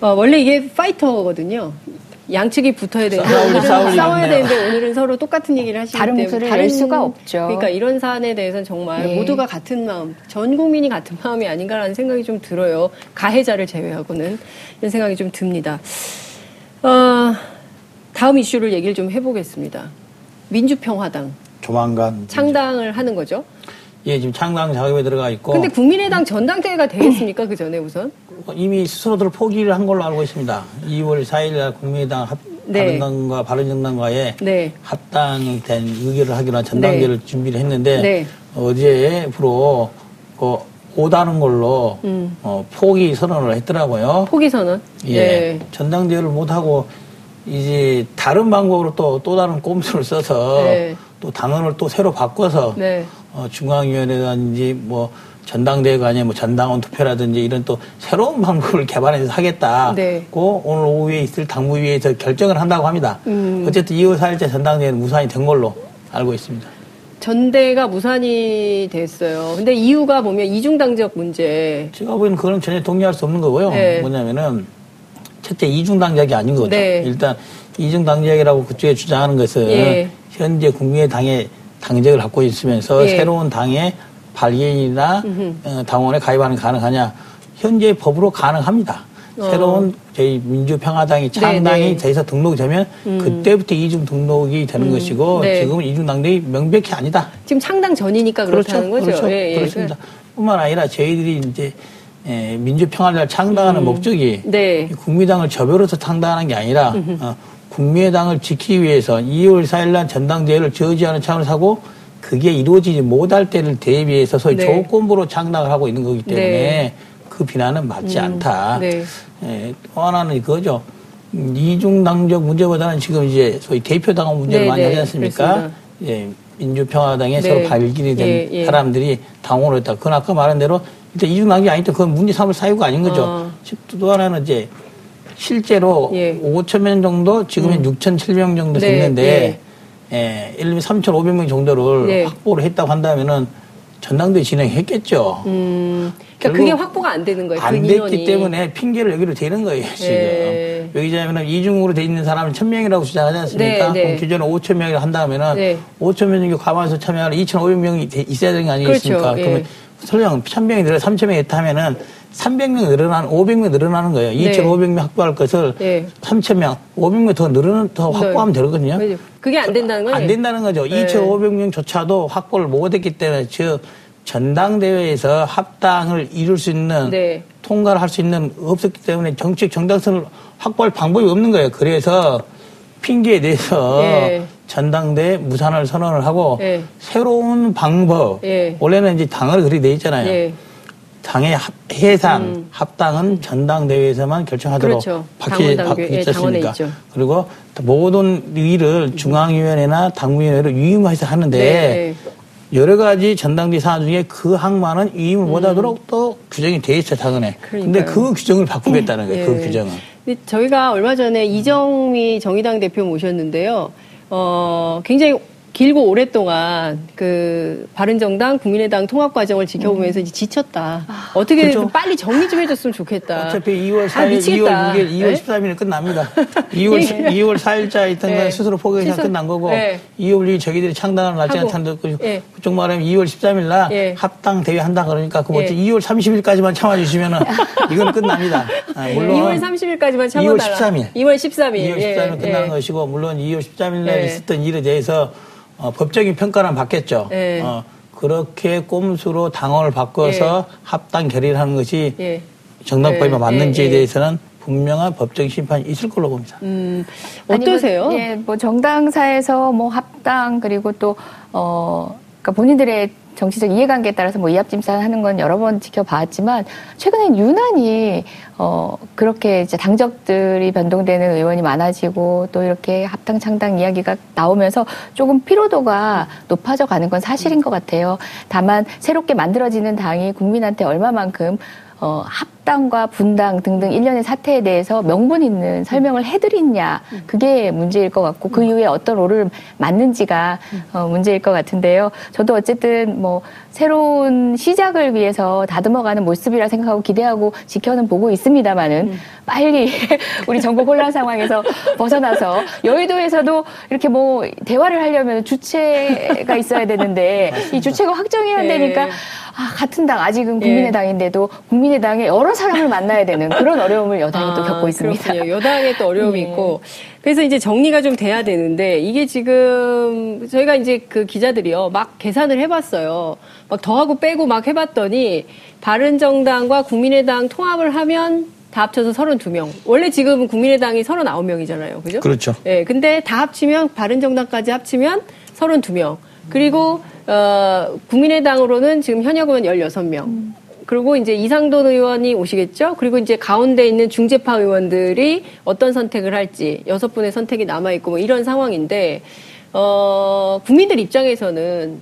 어, 원래 이게 파이터거든요. 양측이 붙어야 되는데 오늘은 싸워야 되는데 오늘은 서로 똑같은 얘기를 하시기 다른 때문에 목소리를 낼 수가 없죠. 그러니까 이런 사안에 대해서는 정말 네. 모두가 같은 마음, 전 국민이 같은 마음이 아닌가라는 생각이 좀 들어요. 가해자를 제외하고는 이런 생각이 좀 듭니다. 어, 다음 이슈를 얘기를 좀 해보겠습니다. 민주평화당. 조만간 창당을 하는 거죠. 예, 지금 창당 작업에 들어가 있고. 근데 국민의당 전당대회가 되겠습니까? 그 전에 우선? 이미 스스로들 포기를 한 걸로 알고 있습니다. 2월 4일 날 국민의당 합, 네. 바른당과 바른정당과의 네. 합당된 의결을 하기로 한 전당대회를 네. 준비를 했는데 네. 어제 부로 그 오다는 걸로 음. 어, 포기 선언을 했더라고요. 포기 선언? 예. 네. 전당대회를 못 하고 이제 다른 방법으로 또또 다른 꼼수를 써서 네. 또 당원을 또 새로 바꿔서 네. 어, 중앙위원회라든지 뭐 전당대회가 아니라 뭐 전당원 투표라든지 이런 또 새로운 방법을 개발해서 하겠다고 네. 오늘 오후에 있을 당무위에서 결정을 한다고 합니다. 음. 어쨌든 2월 4일째 전당대회는 무산이 된 걸로 알고 있습니다. 전대가 무산이 됐어요. 근데 이유가 보면 이중당적 문제. 제가 보기에는 그건 전혀 동의할 수 없는 거고요. 네. 뭐냐면은 첫째 이중당적이 아닌 거죠. 네. 일단 이중당적이라고 그쪽에 주장하는 것은 예. 현재 국민의당의 당적을 갖고 있으면서 예. 새로운 당의 발견이나 어, 당원에 가입하는 가능하냐? 현재 법으로 가능합니다. 어. 새로운 저희 민주평화당이 네, 창당이 네. 돼서 등록이 되면 음. 그때부터 이중 등록이 되는 음. 것이고 네. 지금은 이중 당력이 명백히 아니다. 지금 창당 전이니까 그렇다는 그렇죠. 거죠. 그렇죠. 예, 예. 그렇습니다. 뿐만 아니라 저희들이 이제 예, 민주평화를 창당하는 음. 목적이 네. 국민당을 저별해서 창당하는 게 아니라 어, 국민의당을 지키기 위해서 2월 4일 날 전당대회를 저지하는 차원을 사고 그게 이루어지지 못할 때를 대비해서 소위 네. 조건부로 창당을 하고 있는 거기 때문에 네. 그 비난은 맞지 음. 않다. 네. 예, 또 하나는 그거죠. 이중당적 문제보다는 지금 이제 소위 대표당원 문제를 네, 많이 네. 하지 않습니까? 예, 민주평화당에 네. 서로 발길이 된 예, 예. 사람들이 당원을 했다. 그건 아까 말한 대로 일단 이중당적이 아니다. 그건 문제 삼을 사유가 아닌 거죠. 어. 또 하나는 이제 실제로 예. 5천 명 정도 지금은 음. 6,700명 정도 네, 됐는데 네. 예, 예를 들면 3,500명 정도를 네. 확보를 했다고 한다면은 전당대 회 진행했겠죠. 음, 그러니까 그게 확보가 안 되는 거예요. 안 그 됐기 때문에 핑계를 여기로 대는 거예요, 지금. 네. 여기자면은 이중으로 돼 있는 사람은 1000명이라고 주장하지 않습니까? 네, 네. 그럼 기존에 5000명이라고 한다면은 네. 5000명 정도 가만서 참여하는 2500명이 있어야 되는 거 아니겠습니까? 그렇죠. 그러면 예. 설령 1000명이 늘어 3000명이 있다 하면은 300명 늘어나는, 500명 늘어나는 거예요. 네. 2,500명 확보할 것을 네. 3,000명, 500명 더 늘어는, 더 네. 확보하면 네. 되거든요. 그게 안 된다는 거예요? 안 된다는 거죠. 네. 2,500명조차도 확보를 못 했기 때문에 즉, 전당대회에서 합당을 이룰 수 있는, 네. 통과를 할 수 있는 없었기 때문에 정책 정당성을 확보할 방법이 없는 거예요. 그래서 핑계에 대해서 예. 전당대회 무산을 선언을 하고 예. 새로운 방법, 예. 원래는 이제 당을 그리 돼 있잖아요. 예. 당의 해산, 음. 합당은 전당대회에서만 결정하도록 그렇죠. 박히, 박혔습니까? 예, 그리고 모든 일을 중앙위원회나 당무위원회로 위임해서 하는데 네. 여러 가지 전당대 사안 중에 그 항만은 위임을 음. 못하도록 또 규정이 돼 있어 당연에. 그런데 그 규정을 바꾸겠다는 거예요. 그 예. 그 규정은. 저희가 얼마 전에 이정미 정의당 대표 모셨는데요. 어, 굉장히 길고 오랫동안 그 바른정당 국민의당 통합 과정을 지켜보면서 음. 이제 지쳤다. 아, 어떻게 그렇죠. 빨리 정리 좀 해줬으면 좋겠다. 어차피 2월 4일, 아, 2월 6일, 2월 네? 13일에 끝납니다. 2월 예. 2월 4일자 있던 네. 건 스스로 포기해서 끝난 거고 네. 2월 2일 저희들이 창당하는 날짜가 찬다. 예. 그쪽 말하면 2월 13일 날 예. 합당 대회 한다 그러니까 그거 예. 2월 30일까지만 참아주시면은 [LAUGHS] 이건 끝납니다. 아, 물론 2월 30일까지만 참아달라. 2월 13일. 2월 13일. 2월 13일 끝나는 것이고 물론 2월 13일 날 있었던 일에 대해서 어, 법적인 평가는 받겠죠. 네. 어, 그렇게 꼼수로 당원을 바꿔서 예. 합당 결의를 하는 것이 예. 정당법에 예. 맞는지에 예. 대해서는 분명한 법적 심판이 있을 걸로 봅니다. 음, 어떠세요? 아니, 뭐, 예, 뭐 정당사에서 뭐 합당 그리고 또 어, 그러니까 본인들의 정치적 이해관계에 따라서 뭐 이합짐산 하는 건 여러 번 지켜봤지만 최근엔 유난히 어 그렇게 이제 당적들이 변동되는 의원이 많아지고 또 이렇게 합당 창당 이야기가 나오면서 조금 피로도가 높아져 가는 건 사실인 것 같아요. 다만 새롭게 만들어지는 당이 국민한테 얼마만큼 어합 합당과 분당 등등 일련의 사태에 대해서 명분 있는 설명을 해드리냐 그게 문제일 것 같고 그 이후에 어떤 롤을 맞는지가 어, 문제일 것 같은데요. 저도 어쨌든 뭐 새로운 시작을 위해서 다듬어가는 모습이라 생각하고 기대하고 지켜는 보고 있습니다만은 음. 빨리 [LAUGHS] 우리 전국 혼란 상황에서 벗어나서 여의도에서도 이렇게 뭐 대화를 하려면 주체가 있어야 되는데 이 주체가 확정해야 네. 되니까 아, 같은 당 아직은 국민의당인데도 국민의 당에 여러 사람을 만나야 되는 그런 어려움을 여당이 아, 또 겪고 있습니다. 그렇군요. 여당에 또 어려움이 네. 있고 그래서 이제 정리가 좀 돼야 되는데 이게 지금 저희가 이제 그 기자들이요 막 계산을 해봤어요. 막 더하고 빼고 막 해봤더니 바른정당과 국민의당 통합을 하면 다 합쳐서 32명. 원래 지금 국민의당이 39명이잖아요. 그죠? 그렇죠. 예. 네, 근데 다 합치면 바른정당까지 합치면 32명. 그리고 어, 국민의당으로는 지금 현역 의원 16명. 음. 그리고 이제 이상돈 의원이 오시겠죠? 그리고 이제 가운데 있는 중재파 의원들이 어떤 선택을 할지 여섯 분의 선택이 남아 있고 뭐 이런 상황인데, 어, 국민들 입장에서는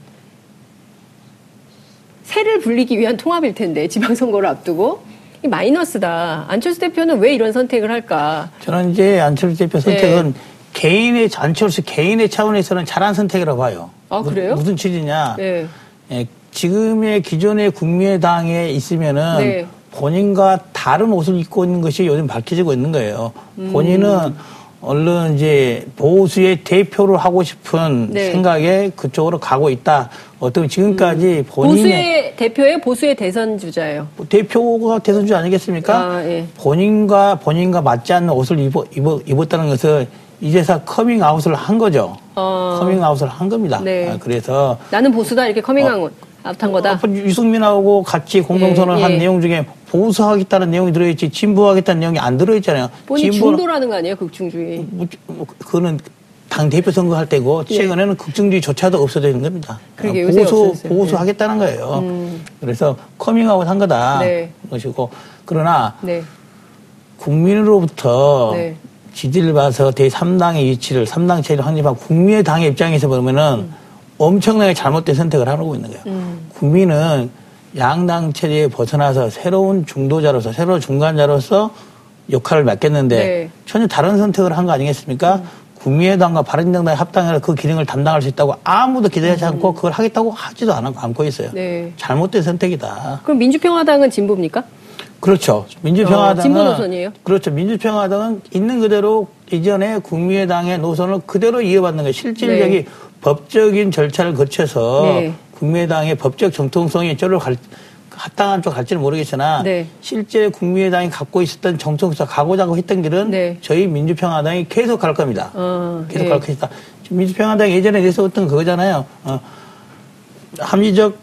새를 불리기 위한 통합일 텐데, 지방선거를 앞두고. 마이너스다. 안철수 대표는 왜 이런 선택을 할까? 저는 이제 안철수 대표 선택은 네. 개인의 안철수 개인의 차원에서는 잘한 선택이라고 봐요. 아 그래요? 무슨 취지냐? 네. 예, 지금의 기존의 국민의당에 있으면은 네. 본인과 다른 옷을 입고 있는 것이 요즘 밝혀지고 있는 거예요. 음. 본인은 얼른 이제 보수의 대표를 하고 싶은 네. 생각에 그쪽으로 가고 있다. 어떤 지금까지 음. 본인의 보수의 대표의 보수의 대선 주자예요. 대표가 대선 주자 아니겠습니까? 아, 예. 본인과 본인과 맞지 않는 옷을 입어, 입어, 입었다는 것을 이제서 커밍아웃을 한 거죠. 어. 커밍아웃을 한 겁니다. 네. 아, 그래서 나는 보수다 이렇게 커밍아웃 어, 한 거다. 어, 유승민하고 같이 공동선언 예, 한 예. 내용 중에 보수하겠다는 내용이 들어있지 진보하겠다는 내용이 안 들어있잖아요. 본인 중도라는 거 아니에요, 극중주의? 뭐, 뭐, 그거는 당 대표 선거할 때고 예. 최근에는 예. 극중주의조차도 없어지는 겁니다. 그러게, 보수 보수하겠다는 예. 거예요. 음. 그래서 커밍아웃 한 거다. 네. 것이고 그러나 네. 국민으로부터 네. 지지를 봐서 대3당의 위치를 3당 체제를 확립한 국민의당의 입장에서 보면은 음. 엄청나게 잘못된 선택을 하고 있는 거예요. 음. 국민은 양당 체제에 벗어나서 새로운 중도자로서 새로운 중간자로서 역할을 맡겠는데 네. 전혀 다른 선택을 한 거 아니겠습니까? 음. 국민의당과 바른정당의 합당해서 그 기능을 담당할 수 있다고 아무도 기대하지 않고 음. 그걸 하겠다고 하지도 않고 않고 있어요. 네. 잘못된 선택이다. 그럼 민주평화당은 진보입니까? 그렇죠. 민주평화당은 어, 진보 노선이에요. 그렇죠. 민주평화당은 있는 그대로 이전에 국민의당의 노선을 그대로 이어받는 거예요. 실질적인 네. 법적인 절차를 거쳐서 네. 국민의당의 법적 정통성이 저를 갈, 합당한 쪽 갈지는 모르겠으나 네. 실제 국민의당이 갖고 있었던 정통성 가고자 하고 했던 길은 네. 저희 민주평화당이 계속 갈 겁니다. 어, 계속 네. 갈 것이다. 민주평화당이 예전에 내세웠던 그거잖아요. 어, 합리적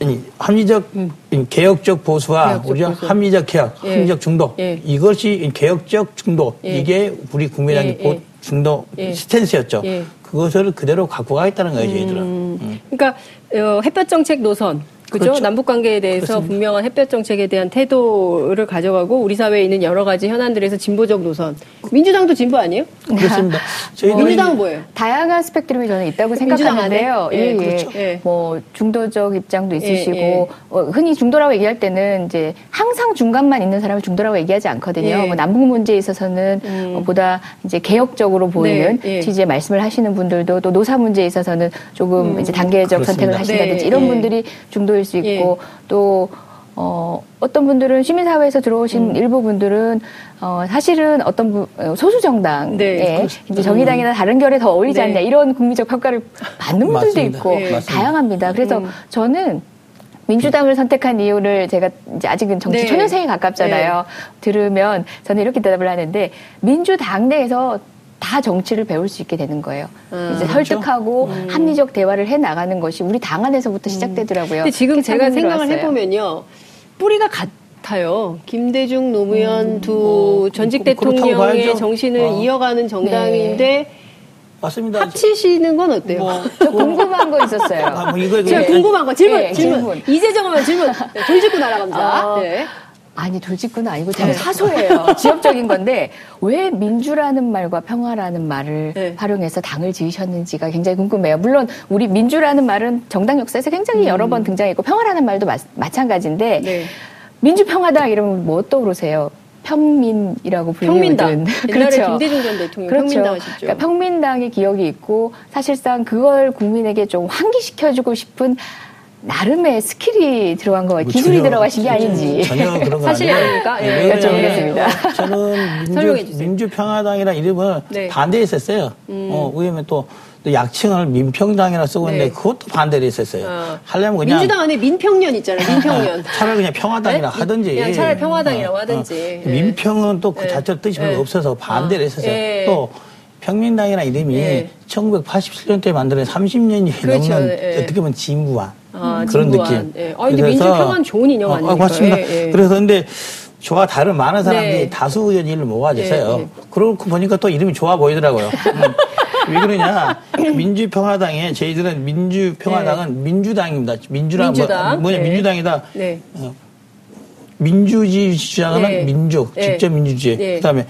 아니, 합리적 음. 개혁적 보수와 개혁적 우리가 보수. 합리적 개혁, 예. 합리적 중도 예. 이것이 개혁적 중도 예. 이게 우리 국민당의 예. 중도 예. 스탠스였죠. 예. 그것을 그대로 갖고 가겠다는 거예요, 저희들은. 음. 음. 그러니까 어, 햇볕 정책 노선 그죠? 그렇죠? 남북 관계에 대해서 그렇습니다. 분명한 햇볕 정책에 대한 태도를 가져가고 우리 사회에 있는 여러 가지 현안들에서 진보적 노선. 민주당도 진보 아니에요? 그렇습니다. [LAUGHS] 저희 민주당은 뭐예요? 다양한 스펙트럼이 저는 있다고 생각하는데요. 예, 예, 그렇죠. 예. 뭐 중도적 입장도 있으시고 예, 예. 어, 흔히 중도라고 얘기할 때는 이제 항상 중간만 있는 사람을 중도라고 얘기하지 않거든요. 예. 뭐 남북 문제에 있어서는 음. 어, 보다 이제 개혁적으로 보이는 네, 취지의 말씀을 하시는 분들도 또 노사 문제에 있어서는 조금 음. 이제 단계적 그렇습니다. 선택을 하신다든지 네, 이런 분들이 중도 수 있고 예. 또 어, 어떤 분들은 시민사회에서 들어오신 음. 일부 분들은 어, 사실은 어떤 부, 어, 소수 정당에 네, 이제 정의당이나 다른 결에 더 어울리지 네. 않냐 이런 국민적 평가를 받는 분들도 맞습니다. 있고 네. 다양합니다. 그래서 음. 저는 민주당을 선택한 이유를 제가 이제 아직은 정치 네. 초년생에 가깝잖아요. 네. 들으면 저는 이렇게 대답을 하는데 민주당 내에서 다 정치를 배울 수 있게 되는 거예요. 음, 이제 그렇죠? 설득하고 음. 합리적 대화를 해 나가는 것이 우리 당 안에서부터 음. 시작되더라고요. 근데 지금 제가 생각을 해보면요, 뿌리가 같아요. 김대중, 노무현 음, 두 어, 전직 대통령의 정신을 어. 이어가는 정당인데. 네. 맞습니다. 합치시는 건 어때요? 뭐, [LAUGHS] 저 궁금한 거 있었어요. 아, 뭐 이거, 제가 궁금한 거 질문, 네, 질문. 질문. 이재정 하면 질문. 네, 돌직구 [LAUGHS] 날아갑니다. 어, 네. 아니 돌직구는 아니고 되게 네. 사소해요. [LAUGHS] 지역적인 건데 왜 민주라는 말과 평화라는 말을 네. 활용해서 당을 지으셨는지가 굉장히 궁금해요. 물론 우리 민주라는 말은 정당 역사에서 굉장히 음. 여러 번 등장했고 평화라는 말도 마, 찬가지인데 네. 민주평화당 이러면 뭐 떠오르세요? 평민이라고 불리는 평민당. 그렇죠. 김대중 전 대통령 그렇죠. 평민당 하셨죠. 그러니까 평민당의 기억이 있고 사실상 그걸 국민에게 좀 환기시켜주고 싶은 나름의 skill이 들어간 거예요. 뭐 기술이 전혀, 들어가신 게 아닌지. 전혀 그런 거 사실이 아닙니까? 예, 네, 여쭤보겠습니다. 저는 [LAUGHS] 민주, 민주평화당이라 이름을 네. 반대했었어요. 음. 어, 왜냐면 또, 또 약칭을 민평당이라 쓰고 있는데 네. 그것도 반대를 했었어요. 어. 하려면 그냥. 민주당 안에 민평년 있잖아요. 민평년. [LAUGHS] 차라리 그냥 평화당이라 네? 하든지. 그냥 차라리 평화당이라고 어, 하든지. 어. 민평은 또 그 자체로 뜻이 별로 없어서 반대를 했었어요. 또 평민당이라는 이름이 네. 1987년도에 만들어낸 30년이 그렇죠. 넘는 네. 어떻게 보면 진부한 아, 그런 진부한. 느낌. 네. 아, 근데 민주 평화는 좋은 인형 어, 아닙니까? 아, 맞습니다. 예, 예. 그래서 근데 저와 다른 많은 사람들이 네. 다수 의원님을 모아주세요. 네, 네. 그러고 보니까 또 이름이 좋아 보이더라고요. 음. 왜 그러냐? 민주평화당에 저희들은 민주평화당은 네. 민주당입니다. 민주랑 뭐, 민주당. 뭐, 뭐냐 네. 민주당이다. 네. 어, 민주주의 주장하는 네. 민족, 직접 민주주의. 그다음에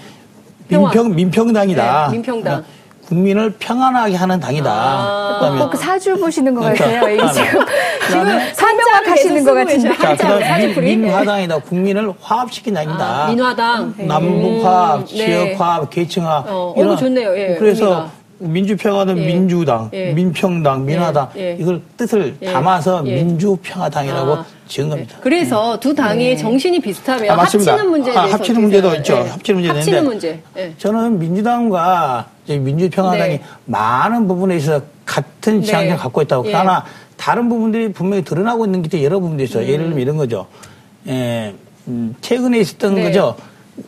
민평 민평당이다. 민평당. 어, 국민을 평안하게 하는 당이다. 아~ 그다음에 그 사주 보시는 것 같아요. 그러니까, 지금 지금 사명학 하시는 것 같은데. 자, 그다음에 민, 화당이다 국민을 화합시킨 당이다. 아, 민화당. 남북화합, 음, 지역화합, 네. 계층화합. 어, 이런 좋네요. 예, 그래서 의미가. 민주평화는 예. 민주당, 예. 민평당, 민화당 예. 예. 이걸 뜻을 예. 담아서 예. 민주평화당이라고 아. 지은 겁니다. 그래서 두 당의 정신이 비슷하면 아, 합치는 문제에 아, 합치는 문제도 있죠. 합치는 문제도 합치는 문제. 저는 민주당과 민주평화당이 네. 많은 부분에 있어서 같은 네. 지향을 갖고 있다고. 그러나 다른 부분들이 분명히 드러나고 있는 게 여러 부분들이 있어요. 음. 예를 들면 이런 거죠. 예, 음, 최근에 있었던 네. 거죠.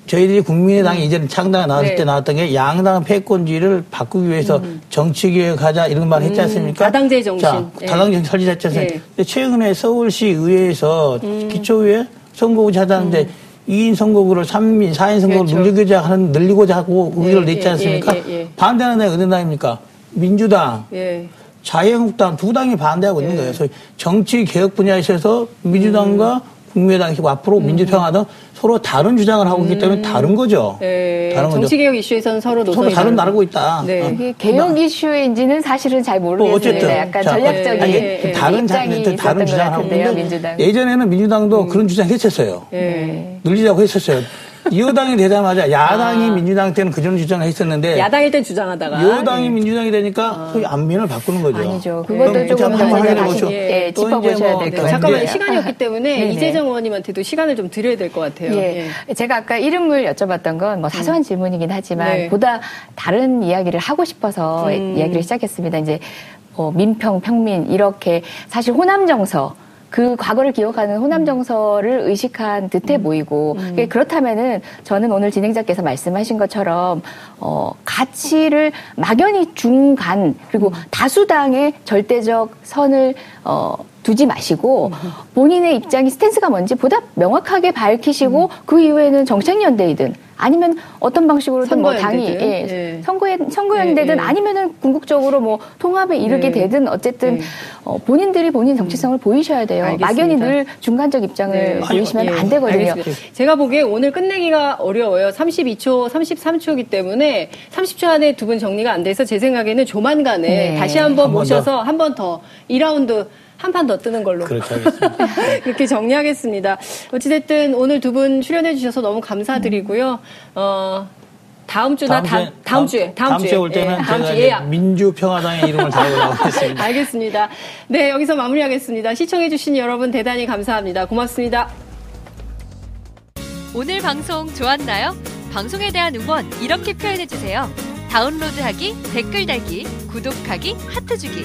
저희들이 국민의당이 음. 이전에 창당에 나왔을 네. 때 나왔던 게 양당 패권주의를 바꾸기 위해서 음. 정치개혁하자 이런 말 했지 음. 않습니까? 다당제 정신. 자, 네. 다당제 설치했지 않습니까? 네. 근데 최근에 서울시 의회에서 음. 기초의회 선거구제 하자는데 음. 2인 선거구를 3인, 4인 선거구를 그렇죠. 늘리고자 하는, 늘리고자 하고 의결을 예, 냈지 예, 않습니까? 예, 반대하는 데가 어느 당입니까? 민주당. 예. 자유한국당 두 당이 반대하고 있는 거예요. 그래서 정치 개혁 분야에 있어서 민주당과 음. 국민의당이 앞으로 음. 민주평화등 서로 다른 주장을 하고 있기 때문에 음. 다른 거죠. 네. 다른 정치 개혁 이슈에서는 서로 서로 다른 나르고 있다. 네. 어. 개혁 이슈인지는 사실은 잘 모르겠는데 어쨌든 약간 자, 전략적인 아니, 네. 다른 입장이 다른 주장을 하고 있는데 예전에는 민주당도 음. 그런 주장 했었어요. 네. 늘리자고 했었어요. 여당이 되자마자 야당이 아. 민주당 때는 그전 주장을 했었는데 야당일 땐 주장하다가 여당이 네. 민주당이 되니까 아. 그 안면을 바꾸는 거죠. 아니죠. 그것도 조금 한번 확보셔 예, 짚어보셔야 될것 네. 같아요. 잠깐만 시간이 없기 때문에 네, 네. 이재정 의원님한테도 시간을 좀 드려야 될 것 같아요. 예. 예. 제가 아까 이름을 여쭤봤던 건 뭐 사소한 음. 질문이긴 하지만 네. 보다 다른 이야기를 하고 싶어서 음. 이야기를 시작했습니다. 이제 뭐 민평, 평민 이렇게 사실 호남 정서 그 과거를 기억하는 호남 정서를 의식한 듯해 음. 보이고 음. 그렇다면은 저는 오늘 진행자께서 말씀하신 것처럼 어 가치를 막연히 중간 그리고 음. 다수당의 절대적 선을 어 두지 마시고 본인의 입장이 스탠스가 뭔지 보다 명확하게 밝히시고 그 이후에는 정책연대이든 아니면 어떤 방식으로든 뭐 당이 예, 예. 선거에 선거연대든 예, 예. 아니면은 궁극적으로 뭐 통합에 이르게 예. 되든 어쨌든 예. 어, 본인들이 본인 정체성을 음. 보이셔야 돼요. 알겠습니다. 막연히 늘 중간적 입장을 네. 보이시면 안 되거든요. 알겠습니다. 제가 보기에 오늘 끝내기가 어려워요. 32초, 33초이기 때문에 30초 안에 두 분 정리가 안 돼서 제 생각에는 조만간에 네. 다시 한번 모셔서 한 번 더 2라운드 한 판 더 뜨는 걸로. 그렇게 하겠습니다. [LAUGHS] 이렇게 정리하겠습니다. 어찌됐든 오늘 두 분 출연해 주셔서 너무 감사드리고요. 어, 다음 주나 다음, 주에, 다, 음 주에 다음, 다음 주에 올 때는 예, 다음 제가 민주평화당의 이름을 달고 나오겠습니다. [LAUGHS] 알겠습니다. 네 여기서 마무리하겠습니다. 시청해주신 여러분 대단히 감사합니다. 고맙습니다. 오늘 방송 좋았나요? 방송에 대한 응원 이렇게 표현해 주세요. 다운로드하기, 댓글 달기, 구독하기, 하트 주기.